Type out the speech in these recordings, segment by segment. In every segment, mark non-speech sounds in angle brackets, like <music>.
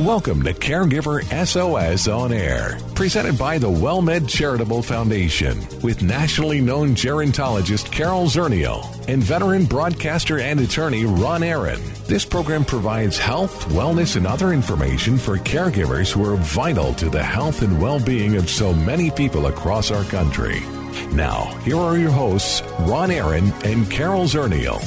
Welcome to Caregiver SOS On Air, presented by the WellMed Charitable Foundation, with nationally known gerontologist Carol Zernial and veteran broadcaster and attorney Ron Aaron. This program provides health, wellness, and other information for caregivers who are vital to the health and well being of so many people across our country. Now, here are your hosts, Ron Aaron and Carol Zernial.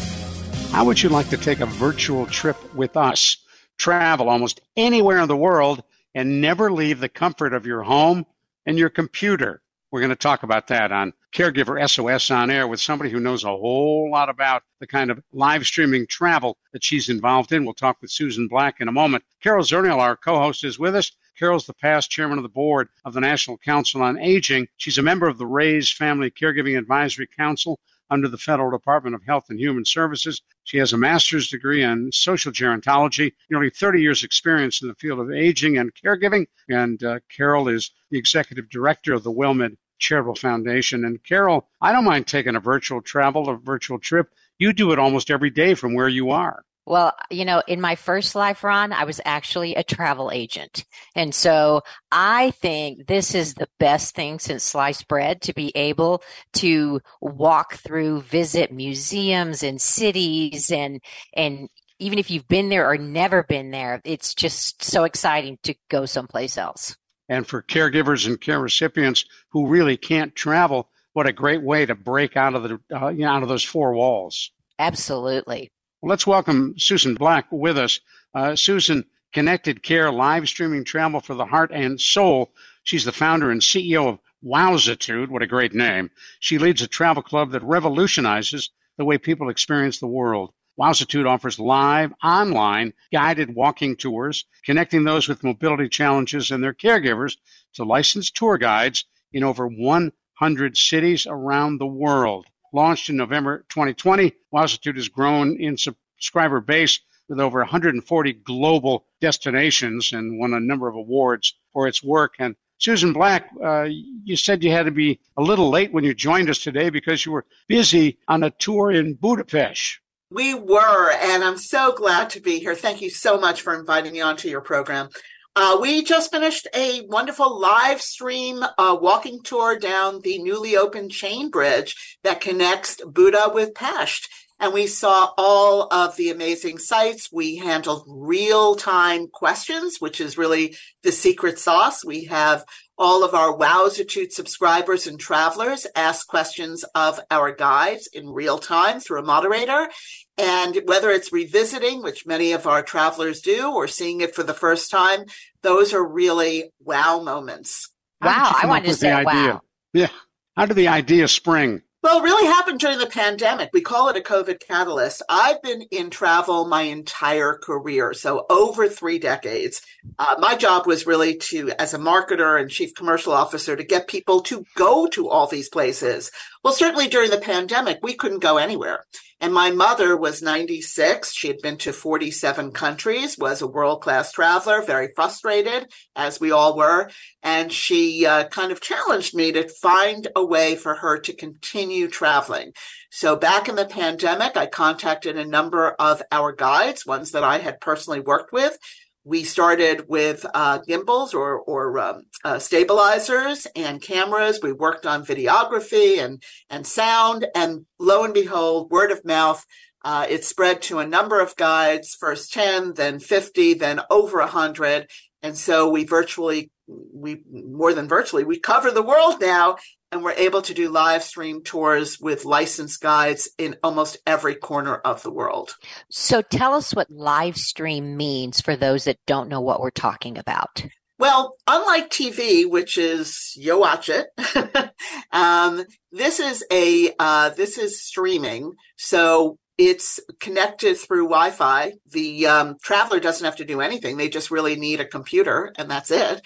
How would you like to take a virtual trip with us? Travel almost anywhere in the world and never leave the comfort of your home and your computer. We're going to talk about that on Caregiver SOS on air with somebody who knows a whole lot about the kind of live streaming travel that she's involved in. We'll talk with Susan Black in a moment. Carol Zernial, our co-host, is with us. Carol's the past chairman of the board of the National Council on Aging. She's a member of the Raise Family Caregiving Advisory Council under the Federal Department of Health and Human Services. She has a master's degree in social gerontology, nearly 30 years experience in the field of aging and caregiving. And uh, Carol is the executive director of the WellMed Charitable Foundation. And Carol, I don't mind taking a virtual travel, a virtual trip. You do it almost every day from where you are. Well, you know, in my first life, Ron, I was actually a travel agent. And so I think this is the best thing since sliced bread to be able to walk through, visit museums and cities and, and even if you've been there or never been there, it's just so exciting to go someplace else. And for caregivers and care recipients who really can't travel, what a great way to break out of the uh, you know, out of those four walls. Absolutely. Well, let's welcome Susan Black with us. Uh, Susan, Connected Care live streaming travel for the heart and soul. She's the founder and CEO of Wowzitude. What a great name. She leads a travel club that revolutionizes the way people experience the world. Wowzitude offers live, online, guided walking tours, connecting those with mobility challenges and their caregivers to licensed tour guides in over 100 cities around the world. Launched in November 2020, Wowzitude has grown in subscriber base with over 140 global destinations and won a number of awards for its work. And Susan Black, uh, you said you had to be a little late when you joined us today because you were busy on a tour in Budapest. We were, and I'm so glad to be here. Thank you so much for inviting me onto your program. Uh, we just finished a wonderful live stream uh, walking tour down the newly opened chain bridge that connects Buda with Pest. And we saw all of the amazing sites. We handled real time questions, which is really the secret sauce. We have all of our Wowzitude subscribers and travelers ask questions of our guides in real time through a moderator. And whether it's revisiting, which many of our travelers do, or seeing it for the first time, those are really wow moments. Wow, I wanted to say idea? wow. Yeah. How did the idea spring? Well, it really happened during the pandemic. We call it a COVID catalyst. I've been in travel my entire career, so over three decades. Uh, my job was really to, as a marketer and chief commercial officer, to get people to go to all these places. Well, certainly during the pandemic, we couldn't go anywhere. And my mother was 96. She had been to 47 countries, was a world class traveler, very frustrated, as we all were. And she uh, kind of challenged me to find a way for her to continue traveling. So back in the pandemic, I contacted a number of our guides, ones that I had personally worked with, we started with uh, gimbals or, or um, uh, stabilizers and cameras. We worked on videography and, and sound. And lo and behold, word of mouth, uh, it spread to a number of guides, first 10, then 50, then over 100. And so we virtually, we more than virtually, we cover the world now and we're able to do live stream tours with licensed guides in almost every corner of the world. So tell us what live stream means for those that don't know what we're talking about. Well, unlike TV, which is you watch it, <laughs> um, this is a uh, this is streaming. So It's connected through Wi Fi. The um, traveler doesn't have to do anything, they just really need a computer, and that's it.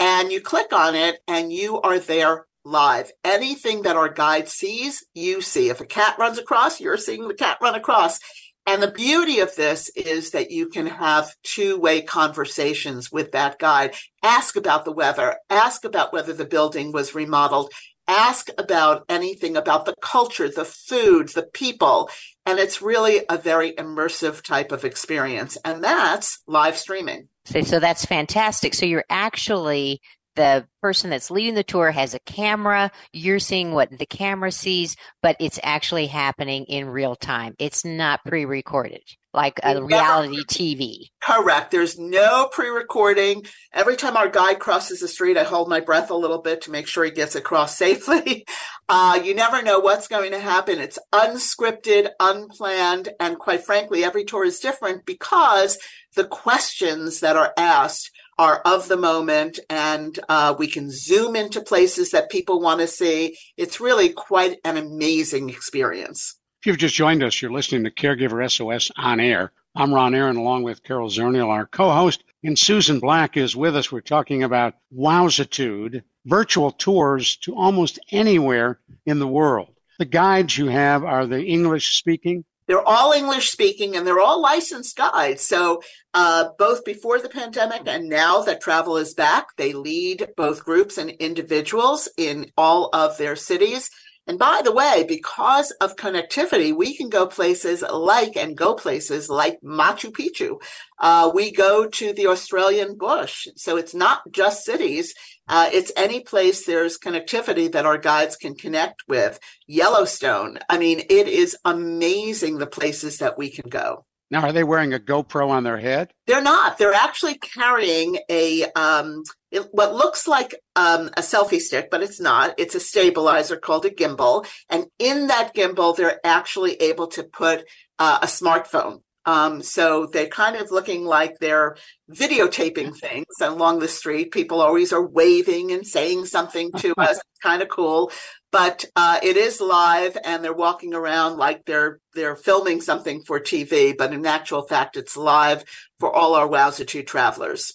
And you click on it, and you are there live. Anything that our guide sees, you see. If a cat runs across, you're seeing the cat run across. And the beauty of this is that you can have two way conversations with that guide. Ask about the weather, ask about whether the building was remodeled, ask about anything about the culture, the food, the people. And it's really a very immersive type of experience. And that's live streaming. So that's fantastic. So you're actually the person that's leading the tour has a camera. You're seeing what the camera sees, but it's actually happening in real time. It's not pre recorded like a reality TV. Correct. There's no pre recording. Every time our guide crosses the street, I hold my breath a little bit to make sure he gets across <laughs> safely. Uh, you never know what's going to happen. It's unscripted, unplanned, and quite frankly, every tour is different because the questions that are asked are of the moment and uh, we can zoom into places that people want to see. It's really quite an amazing experience. If you've just joined us, you're listening to Caregiver SOS on air. I'm Ron Aaron along with Carol Zernial, our co-host, and Susan Black is with us. We're talking about Wowzitude, virtual tours to almost anywhere in the world. The guides you have are the English speaking? They're all English speaking and they're all licensed guides. So, uh, both before the pandemic and now that travel is back, they lead both groups and individuals in all of their cities. And by the way, because of connectivity, we can go places like and go places like Machu Picchu. Uh, we go to the Australian bush. So it's not just cities. Uh, it's any place there's connectivity that our guides can connect with. Yellowstone. I mean, it is amazing the places that we can go. Now, are they wearing a GoPro on their head? They're not. They're actually carrying a um, it, what looks like um, a selfie stick, but it's not. It's a stabilizer called a gimbal, and in that gimbal, they're actually able to put uh, a smartphone. Um, so they're kind of looking like they're videotaping things along the street. People always are waving and saying something to <laughs> us. kind of cool but uh, it is live and they're walking around like they're they're filming something for TV, but in actual fact, it's live for all our Wowzitude travelers.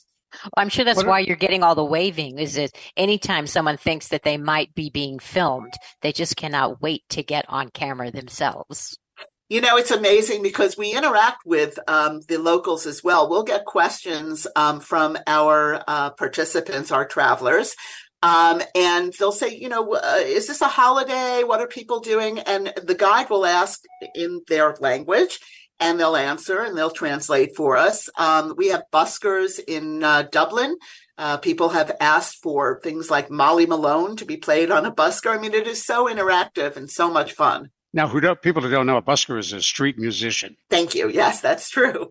I'm sure that's what why you're getting all the waving. Is it anytime someone thinks that they might be being filmed, they just cannot wait to get on camera themselves. You know, it's amazing because we interact with um, the locals as well. We'll get questions um, from our uh, participants, our travelers, um, and they'll say, you know, uh, is this a holiday? What are people doing? And the guide will ask in their language and they'll answer and they'll translate for us. Um, we have buskers in uh, Dublin. Uh, people have asked for things like Molly Malone to be played on a busker. I mean, it is so interactive and so much fun. Now, who don't, people who don't know, a busker is a street musician. Thank you. Yes, that's true.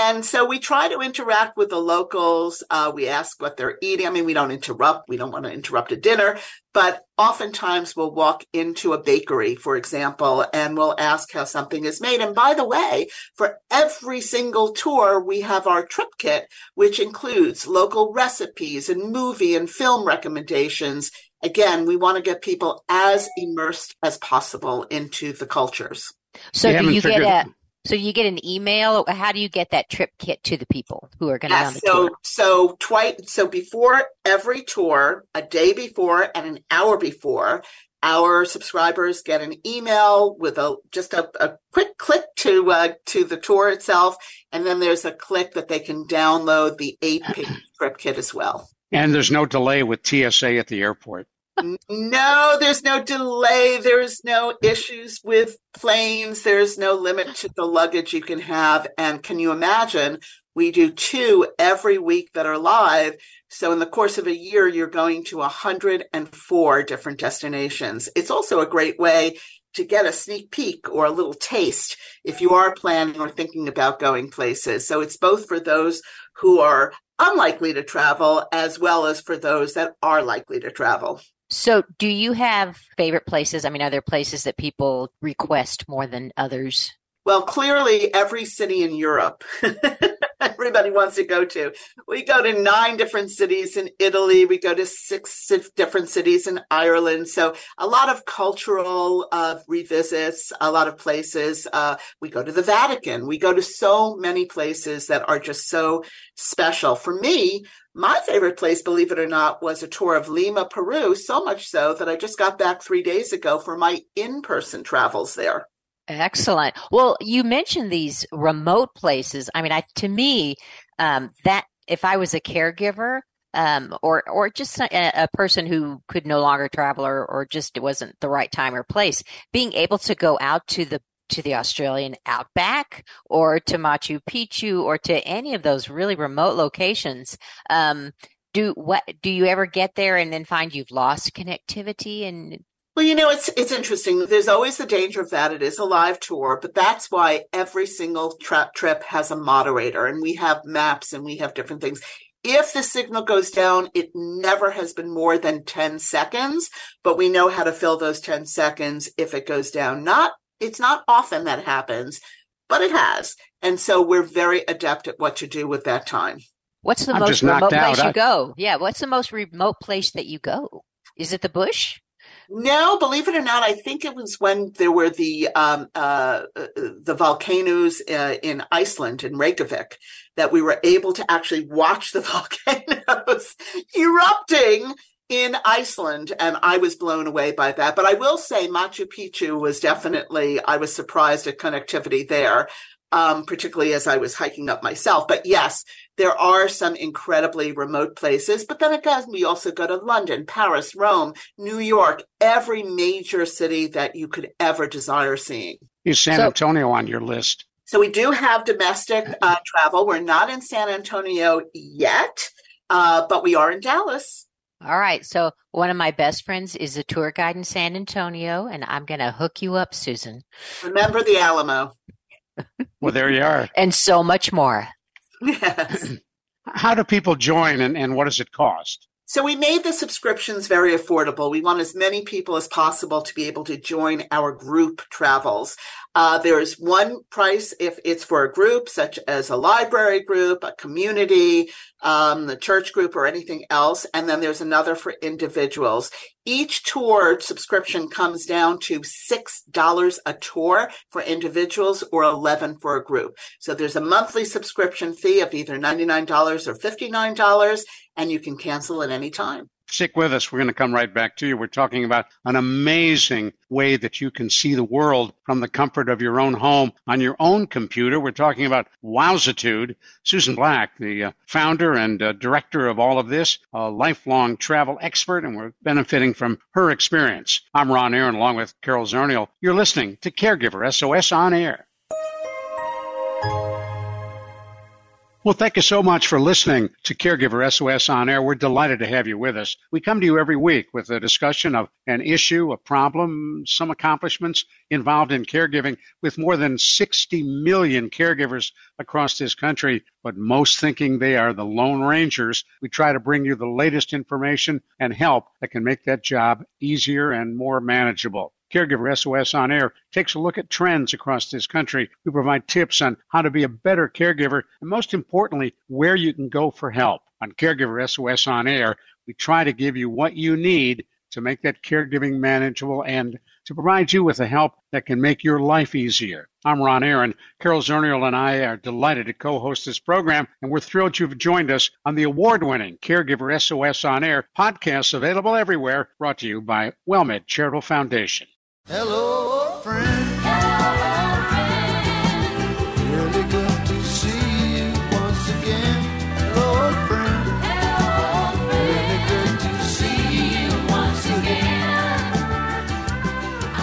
And so we try to interact with the locals. Uh, we ask what they're eating. I mean, we don't interrupt. We don't want to interrupt a dinner, but oftentimes we'll walk into a bakery, for example, and we'll ask how something is made. And by the way, for every single tour, we have our trip kit, which includes local recipes and movie and film recommendations again, we want to get people as immersed as possible into the cultures. So do you get a so you get an email? How do you get that trip kit to the people who are going to yes, the so, tour? So twice so before every tour, a day before and an hour before, our subscribers get an email with a just a, a quick click to uh, to the tour itself, and then there's a click that they can download the eight page trip kit as well. And there's no delay with TSA at the airport. No, there's no delay. There's no issues with planes. There's no limit to the luggage you can have. And can you imagine? We do two every week that are live. So in the course of a year, you're going to 104 different destinations. It's also a great way to get a sneak peek or a little taste if you are planning or thinking about going places. So it's both for those who are unlikely to travel as well as for those that are likely to travel. So, do you have favorite places? I mean, are there places that people request more than others? Well, clearly, every city in Europe <laughs> <laughs> everybody wants to go to. We go to nine different cities in Italy. We go to six different cities in Ireland. So a lot of cultural uh, revisits, a lot of places. Uh, we go to the Vatican. We go to so many places that are just so special. For me, my favorite place, believe it or not, was a tour of Lima, Peru, so much so that I just got back three days ago for my in person travels there. Excellent. Well, you mentioned these remote places. I mean, I, to me, um, that if I was a caregiver, um, or or just a, a, person who could no longer travel, or or just it wasn't the right time or place, being able to go out to the to the Australian outback, or to Machu Picchu, or to any of those really remote locations. Um, do what do you ever get there and then find you've lost connectivity and well, you know, it's it's interesting. There's always the danger of that. It is a live tour, but that's why every single tra- trip has a moderator, and we have maps and we have different things. If the signal goes down, it never has been more than 10 seconds, but we know how to fill those 10 seconds if it goes down. Not it's not often that happens, but it has. And so we're very adept at what to do with that time. What's the I'm most remote place out. you go? Yeah, what's the most remote place that you go? Is it the bush? No, believe it or not, I think it was when there were the um, uh, uh, the volcanoes uh, in Iceland in Reykjavik that we were able to actually watch the <laughs> volcanoes erupting in Iceland, and I was blown away by that. But I will say, Machu Picchu was definitely I was surprised at connectivity there um, particularly as I was hiking up myself. But yes, there are some incredibly remote places. But then again, we also go to London, Paris, Rome, New York, every major city that you could ever desire seeing. Is San so, Antonio on your list? So we do have domestic uh, travel. We're not in San Antonio yet, uh, but we are in Dallas. All right. So one of my best friends is a tour guide in San Antonio, and I'm going to hook you up, Susan. Remember the Alamo. Well, there you are. <laughs> And so much more. Yes. How do people join and, and what does it cost? So we made the subscriptions very affordable. We want as many people as possible to be able to join our group travels. Uh, there's one price if it's for a group, such as a library group, a community, um, the church group, or anything else. And then there's another for individuals. Each tour subscription comes down to $6 a tour for individuals or 11 for a group. So there's a monthly subscription fee of either $99 or $59 and you can cancel at any time. Stick with us. We're going to come right back to you. We're talking about an amazing way that you can see the world from the comfort of your own home on your own computer. We're talking about Wowzitude. Susan Black, the uh, founder and uh, director of all of this, a lifelong travel expert, and we're benefiting from her experience. I'm Ron Aaron along with Carol Zernial. You're listening to Caregiver SOS on Air. Well, thank you so much for listening to Caregiver SOS on Air. We're delighted to have you with us. We come to you every week with a discussion of an issue, a problem, some accomplishments involved in caregiving with more than 60 million caregivers across this country, but most thinking they are the Lone Rangers. We try to bring you the latest information and help that can make that job easier and more manageable. Caregiver SOS on Air takes a look at trends across this country. We provide tips on how to be a better caregiver and most importantly, where you can go for help. On Caregiver SOS on Air, we try to give you what you need to make that caregiving manageable and to provide you with the help that can make your life easier. I'm Ron Aaron. Carol Zernial and I are delighted to co-host this program, and we're thrilled you've joined us on the award-winning Caregiver SOS on Air podcast available everywhere, brought to you by WellMed Charitable Foundation. Hello, friend. Hello, friend. Really good to see you once again. Hello, friend. Hello, friend. Really good to see you once again.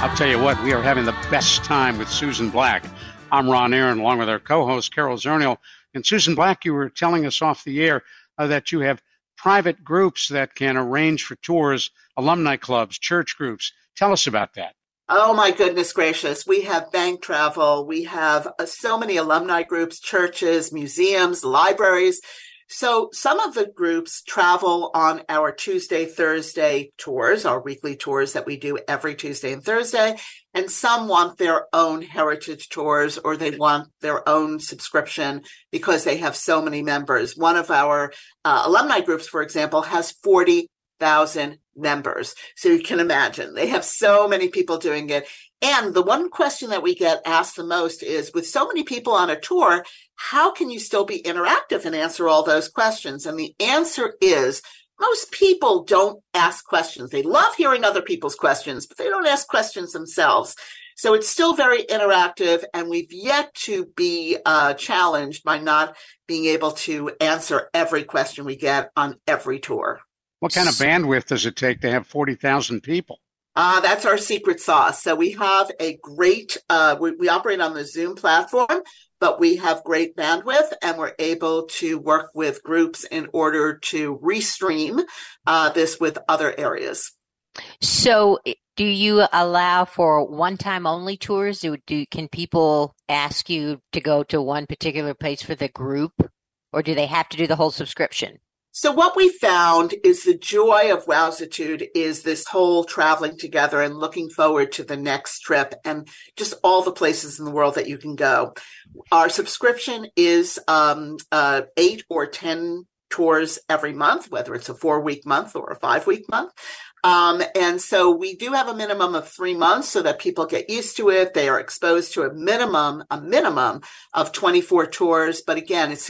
I'll tell you what, we are having the best time with Susan Black. I'm Ron Aaron, along with our co-host Carol Zernial. And Susan Black, you were telling us off the air uh, that you have private groups that can arrange for tours, alumni clubs, church groups. Tell us about that. Oh my goodness gracious. We have bank travel. We have uh, so many alumni groups, churches, museums, libraries. So some of the groups travel on our Tuesday, Thursday tours, our weekly tours that we do every Tuesday and Thursday. And some want their own heritage tours or they want their own subscription because they have so many members. One of our uh, alumni groups, for example, has 40,000 members. So you can imagine they have so many people doing it. And the one question that we get asked the most is with so many people on a tour, how can you still be interactive and answer all those questions? And the answer is most people don't ask questions. They love hearing other people's questions, but they don't ask questions themselves. So it's still very interactive, and we've yet to be uh, challenged by not being able to answer every question we get on every tour. What kind of bandwidth does it take to have 40,000 people? Uh, that's our secret sauce. So we have a great, uh, we, we operate on the Zoom platform, but we have great bandwidth and we're able to work with groups in order to restream uh, this with other areas. So, do you allow for one-time only tours? Do, do can people ask you to go to one particular place for the group, or do they have to do the whole subscription? So what we found is the joy of Wowzitude is this whole traveling together and looking forward to the next trip and just all the places in the world that you can go. Our subscription is um, uh, eight or ten tours every month, whether it's a four week month or a five week month. Um, and so we do have a minimum of three months so that people get used to it. They are exposed to a minimum, a minimum of 24 tours. But again, it's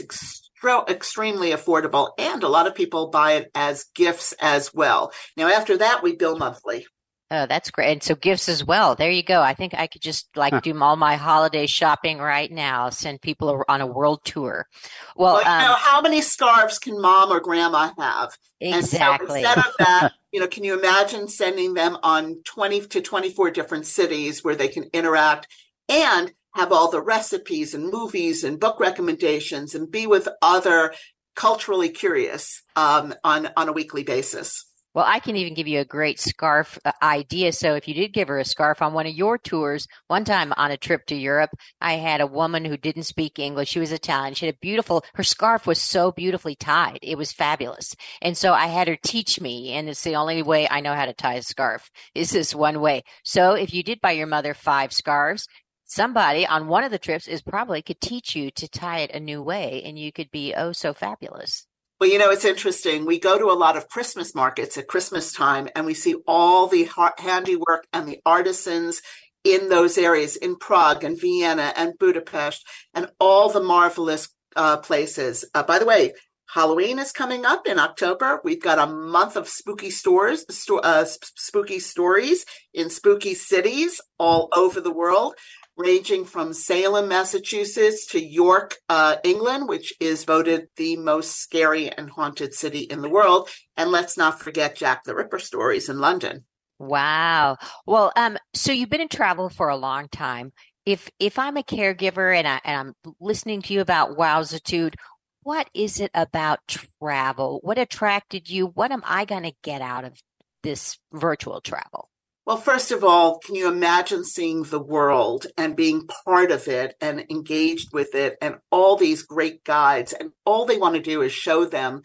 extremely affordable and a lot of people buy it as gifts as well. Now after that we bill monthly. Oh, that's great. And so gifts as well. There you go. I think I could just like huh. do all my holiday shopping right now, send people on a world tour. Well, um, know, how many scarves can mom or grandma have? Exactly. And so instead of that, <laughs> you know, can you imagine sending them on 20 to 24 different cities where they can interact and have all the recipes and movies and book recommendations and be with other culturally curious um, on on a weekly basis. Well, I can even give you a great scarf uh, idea. So if you did give her a scarf on one of your tours, one time on a trip to Europe, I had a woman who didn't speak English. She was Italian. She had a beautiful, her scarf was so beautifully tied. It was fabulous. And so I had her teach me. And it's the only way I know how to tie a scarf is this one way. So if you did buy your mother five scarves, somebody on one of the trips is probably could teach you to tie it a new way and you could be oh so fabulous. Well, you know, it's interesting. We go to a lot of Christmas markets at Christmas time and we see all the handiwork and the artisans in those areas in Prague and Vienna and Budapest and all the marvelous uh, places. Uh, by the way, Halloween is coming up in October. We've got a month of spooky stores, sto- uh, spooky stories in spooky cities all over the world ranging from Salem, Massachusetts to York, uh, England, which is voted the most scary and haunted city in the world. And let's not forget Jack the Ripper stories in London. Wow. Well, um, so you've been in travel for a long time. If if I'm a caregiver and, I, and I'm listening to you about Wowzitude, what is it about travel? What attracted you? What am I going to get out of this virtual travel? Well, first of all, can you imagine seeing the world and being part of it and engaged with it and all these great guides? And all they want to do is show them,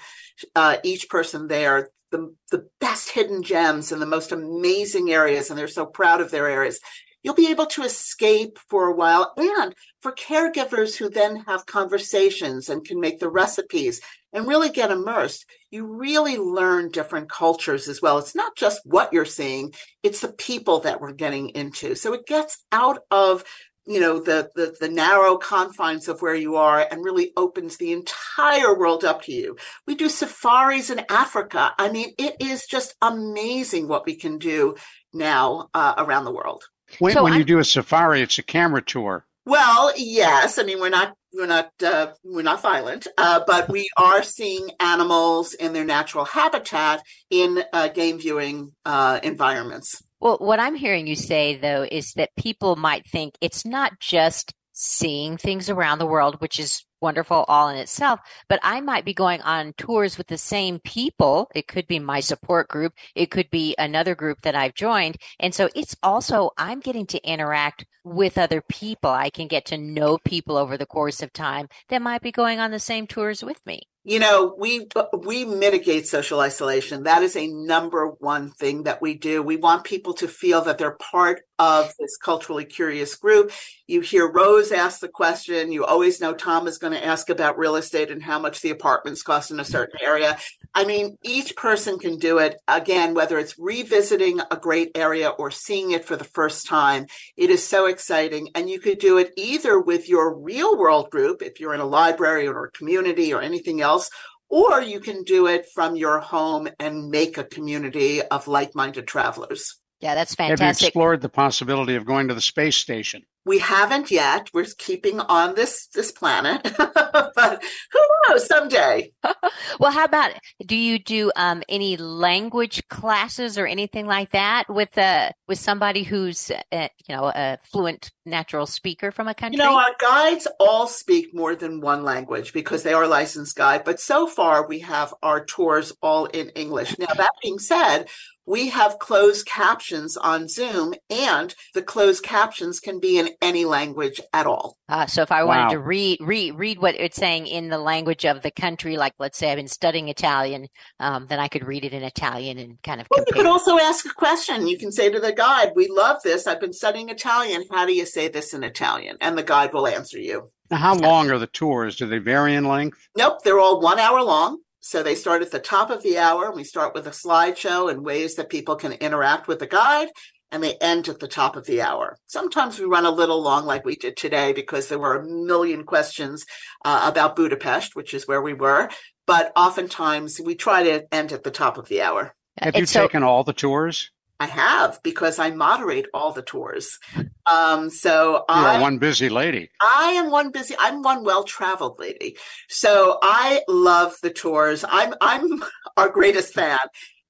uh, each person there, the, the best hidden gems and the most amazing areas. And they're so proud of their areas you'll be able to escape for a while. And for caregivers who then have conversations and can make the recipes and really get immersed, you really learn different cultures as well. It's not just what you're seeing, it's the people that we're getting into. So it gets out of you know the, the the narrow confines of where you are and really opens the entire world up to you we do safaris in africa i mean it is just amazing what we can do now uh, around the world when, so when you do a safari, it's a camera tour. Well, yes. I mean, we're not we're not uh, we're not violent, uh, but we are seeing animals in their natural habitat in uh, game viewing uh, environments. Well, what I'm hearing you say though is that people might think it's not just seeing things around the world, which is wonderful all in itself, but I might be going on tours with the same people. It could be my support group. It could be another group that I've joined. And so it's also, I'm getting to interact with other people. I can get to know people over the course of time that might be going on the same tours with me. You know, we we mitigate social isolation. That is a number one thing that we do. We want people to feel that they're part of this culturally curious group. You hear Rose ask the question. You always know Tom is going to ask about real estate and how much the apartments cost in a certain area. I mean, each person can do it. Again, whether it's revisiting a great area or seeing it for the first time, it is so exciting. And you could do it either with your real world group, if you're in a library or a community or anything else, or you can do it from your home and make a community of like minded travelers. Yeah, that's fantastic. Have you fantastic. explored the possibility of going to the space station? We haven't yet. We're keeping on this this planet, <laughs> but who knows? Someday. <laughs> Well, how about do you do um, any language classes or anything like that with uh, with somebody who's uh, you know a fluent natural speaker from a country? You know, our guides all speak more than one language because they are licensed guide. But so far, we have our tours all in English. Now, that being said, we have closed captions on Zoom, and the closed captions can be in any language at all. Uh, so if I wanted Wow. to read read read what it's saying in the language of the country, like let's say I've been studying Italian, um, then I could read it in Italian and kind of Well, you compare. could also ask a question. You can say to the guide, We love this. I've been studying Italian. How do you say this in Italian? And the guide will answer you. Now, how long are the tours? Do they vary in length? Nope, they're all one hour long. So they start at the top of the hour. and We start with a slideshow and ways that people can interact with the guide, and they end at the top of the hour. Sometimes we run a little long, like we did today, because there were a million questions uh, about Budapest, which is where we were. But oftentimes we try to end at the top of the hour. Have you so- taken all the tours? I have because I moderate all the tours. Um, so You I are one busy lady. I am one busy. I'm one well-traveled lady, so I love the tours. I'm I'm <laughs> our greatest fan,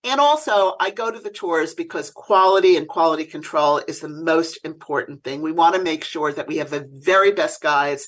and also I go to the tours because quality and quality control is the most important thing. We want to make sure that we have the very best guides,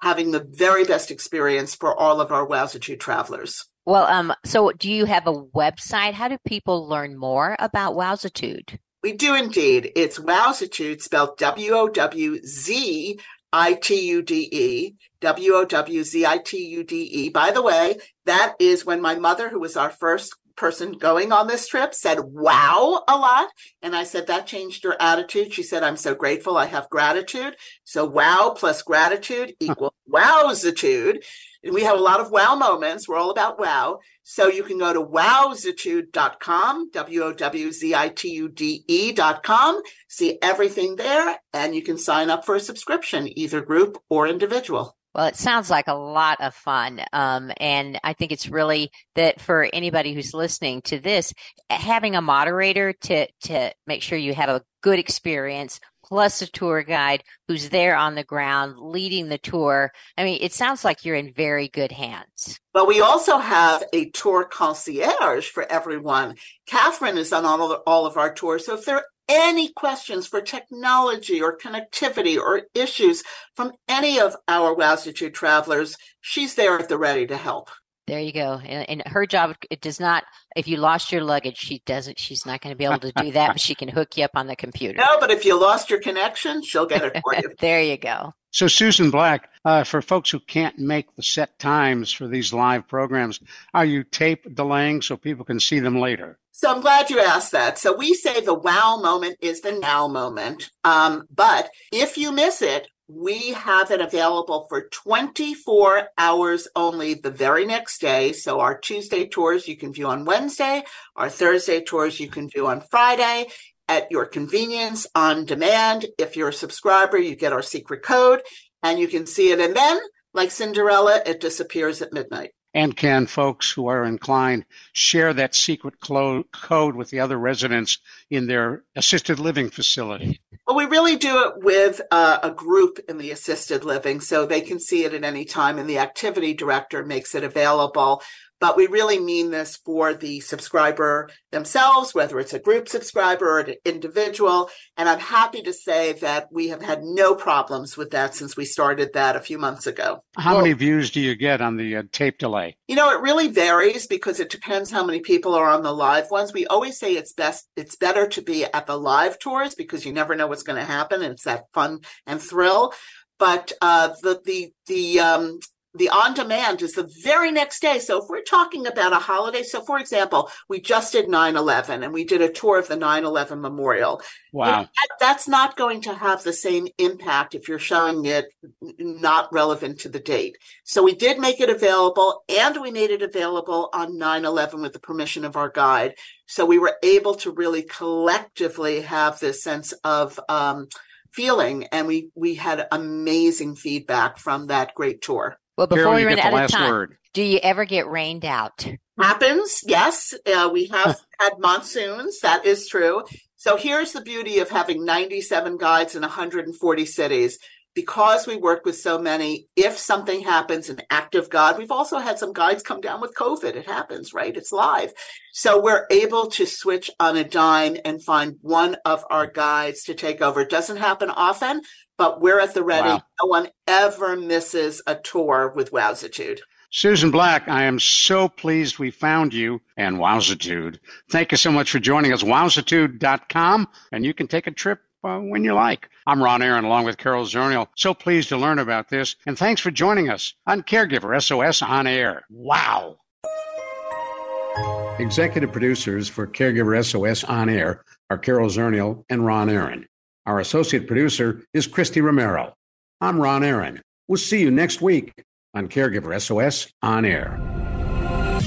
having the very best experience for all of our Wowzitude travelers. Well, um, so do you have a website? How do people learn more about Wowzitude? We do indeed. It's Wowzitude, spelled W O W Z I T U D E, W O W Z I T U D E. By the way, that is when my mother, who was our first person going on this trip, said wow a lot. And I said, that changed her attitude. She said, I'm so grateful. I have gratitude. So wow plus gratitude equals wowzitude. And we have a lot of wow moments. We're all about wow. So you can go to wowzitude.com, W-O-W-Z-I-T-U-D-E E dot com, see everything there, and you can sign up for a subscription, either group or individual. Well, it sounds like a lot of fun. Um, and I think it's really that for anybody who's listening to this, having a moderator to, to make sure you have a good experience, plus a tour guide who's there on the ground leading the tour. I mean, it sounds like you're in very good hands. But we also have a tour concierge for everyone. Catherine is on all of, all of our tours. So if there are any questions for technology or connectivity or issues from any of our Wowzitude travelers, she's there at the ready to help. There you go. And, and her job, it does not, if you lost your luggage, she doesn't, she's not going to be able to do that, but she can hook you up on the computer. No, but if you lost your connection, she'll get it for you. <laughs> there you go. So, Susan Black, uh, for folks who can't make the set times for these live programs, are you tape delaying so people can see them later? So I'm glad you asked that. So we say the wow moment is the now moment. Um, but if you miss it, we have it available for 24 hours only the very next day. So our Tuesday tours you can view on Wednesday, our Thursday tours you can view on Friday at your convenience on demand. If you're a subscriber, you get our secret code and you can see it. And then, like Cinderella, it disappears at midnight. And can folks who are inclined share that secret clo- code with the other residents in their assisted living facility? Well, we really do it with uh, a group in the assisted living, so they can see it at any time, and the activity director makes it available. But we really mean this for the subscriber themselves, whether it's a group subscriber or an individual. And I'm happy to say that we have had no problems with that since we started that a few months ago. How Well- many views do you get on the uh, tape delay? You know, it really varies because it depends how many people are on the live ones. We always say it's best, it's better to be at the live tours because you never know what's going to happen. And it's that fun and thrill. But uh, the the the um, the on demand is the very next day. So if we're talking about a holiday, so for example, we just did 9 11 and we did a tour of the 9 11 memorial. Wow. You know, that, that's not going to have the same impact if you're showing it not relevant to the date. So we did make it available and we made it available on 9 11 with the permission of our guide. So we were able to really collectively have this sense of, um, feeling and we we had amazing feedback from that great tour well, before Carol, we you run get the out of last time, word. do you ever get rained out? happens yes uh, we have had monsoons that is true so here's the beauty of having 97 guides in 140 cities because we work with so many if something happens an act of god we've also had some guides come down with covid it happens right it's live so we're able to switch on a dime and find one of our guides to take over it doesn't happen often but we're at the ready Wow. no one ever misses a tour with wowzitude Susan Black, I am so pleased we found you and Wowzitude. Thank you so much for joining us. Wowzitude.com, and you can take a trip uh, when you like. I'm Ron Aaron, along with Carol Zernial. So pleased to learn about this, and thanks for joining us on Caregiver SOS On Air. Wow. Executive producers for Caregiver SOS On Air are Carol Zernial and Ron Aaron. Our associate producer is Christy Romero. I'm Ron Aaron. We'll see you next week on Caregiver SOS On Air.